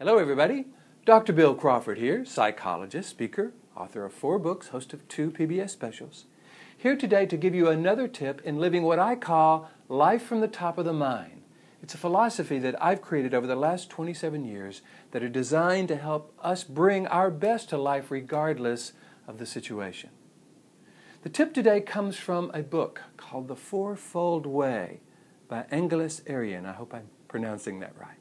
Hello, everybody. Dr. Bill Crawford here, psychologist, speaker, author of four books, host of two PBS specials. Here today to give you another tip in living what I call life from the top of the mind. It's a philosophy that I've created over the last 27 years that are designed to help us bring our best to life regardless of the situation. The tip today comes from a book called The Fourfold Way by Angeles Arrien. I hope I'm pronouncing that right.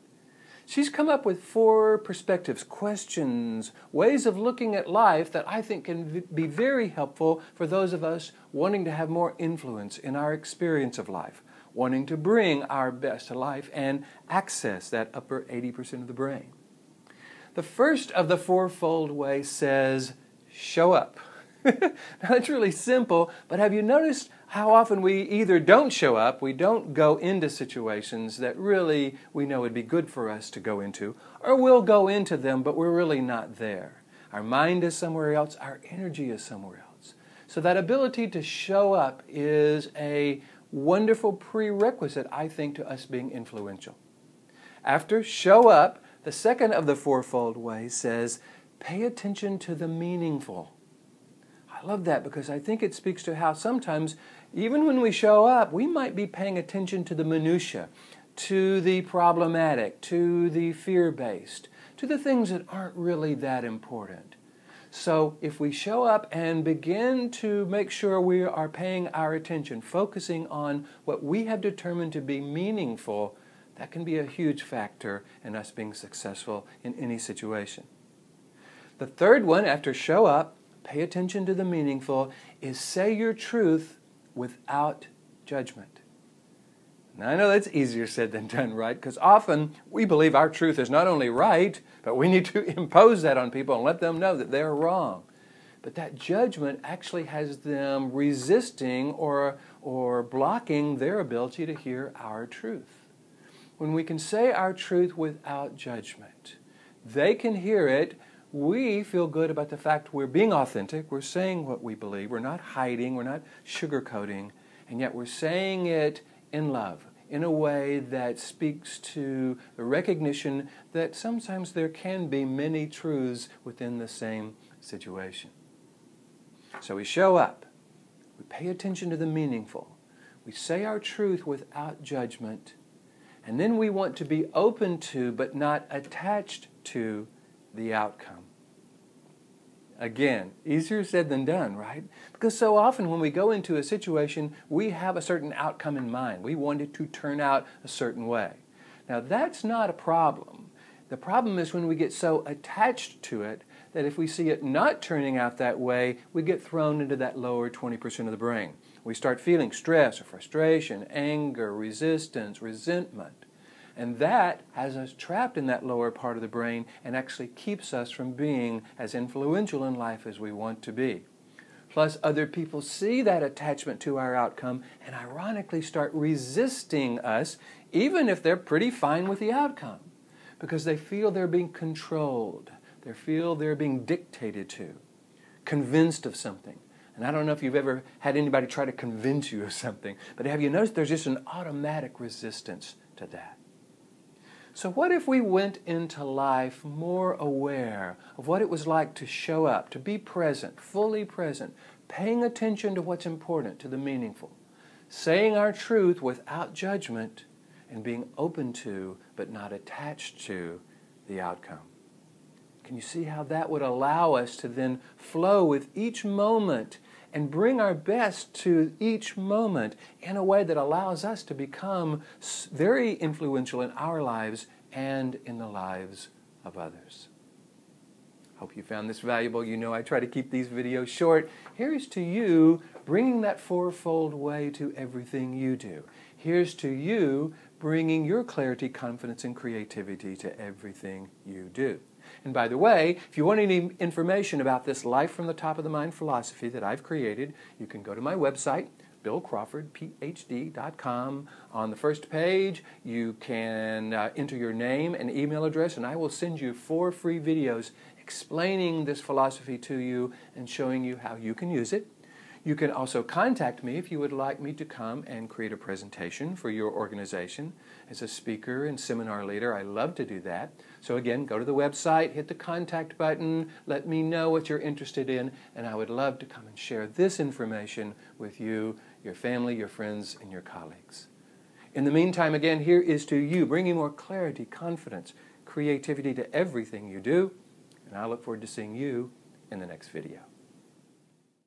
She's come up with four perspectives, questions, ways of looking at life that I think can be very helpful for those of us wanting to have more influence in our experience of life, wanting to bring our best to life and access that upper 80% of the brain. The first of the fourfold way says, show up. it's really simple, but have you noticed how often we either don't show up, we don't go into situations that really we know would be good for us to go into, or we'll go into them, but we're really not there. Our mind is somewhere else, our energy is somewhere else. So, that ability to show up is a wonderful prerequisite, I think, to us being influential. After show up, the second of the fourfold ways says, pay attention to the meaningful. I love that because I think it speaks to how sometimes, even when we show up, we might be paying attention to the minutiae, to the problematic, to the fear based, to the things that aren't really that important. So, if we show up and begin to make sure we are paying our attention, focusing on what we have determined to be meaningful, that can be a huge factor in us being successful in any situation. The third one, after show up, pay attention to the meaningful, is say your truth without judgment. Now, I know that's easier said than done, right? Because often we believe our truth is not only right, but we need to impose that on people and let them know that they're wrong. But that judgment actually has them resisting or, or blocking their ability to hear our truth. When we can say our truth without judgment, they can hear it we feel good about the fact we're being authentic, we're saying what we believe, we're not hiding, we're not sugarcoating, and yet we're saying it in love, in a way that speaks to the recognition that sometimes there can be many truths within the same situation. So we show up, we pay attention to the meaningful, we say our truth without judgment, and then we want to be open to but not attached to the outcome. Again, easier said than done, right? Because so often when we go into a situation, we have a certain outcome in mind. We want it to turn out a certain way. Now, that's not a problem. The problem is when we get so attached to it that if we see it not turning out that way, we get thrown into that lower 20% of the brain. We start feeling stress or frustration, anger, resistance, resentment. And that has us trapped in that lower part of the brain and actually keeps us from being as influential in life as we want to be. Plus, other people see that attachment to our outcome and ironically start resisting us, even if they're pretty fine with the outcome, because they feel they're being controlled, they feel they're being dictated to, convinced of something. And I don't know if you've ever had anybody try to convince you of something, but have you noticed there's just an automatic resistance to that? So, what if we went into life more aware of what it was like to show up, to be present, fully present, paying attention to what's important, to the meaningful, saying our truth without judgment, and being open to, but not attached to, the outcome? Can you see how that would allow us to then flow with each moment and bring our best to each moment in a way that allows us to become very influential in our lives and in the lives of others. Hope you found this valuable. You know I try to keep these videos short. Here's to you bringing that fourfold way to everything you do. Here's to you bringing your clarity, confidence, and creativity to everything you do. And by the way, if you want any information about this life from the top of the mind philosophy that I've created, you can go to my website, billcrawfordphd.com. On the first page, you can uh, enter your name and email address, and I will send you four free videos explaining this philosophy to you and showing you how you can use it. You can also contact me if you would like me to come and create a presentation for your organization as a speaker and seminar leader. I love to do that. So, again, go to the website, hit the contact button, let me know what you're interested in, and I would love to come and share this information with you, your family, your friends, and your colleagues. In the meantime, again, here is to you, bringing more clarity, confidence, creativity to everything you do, and I look forward to seeing you in the next video.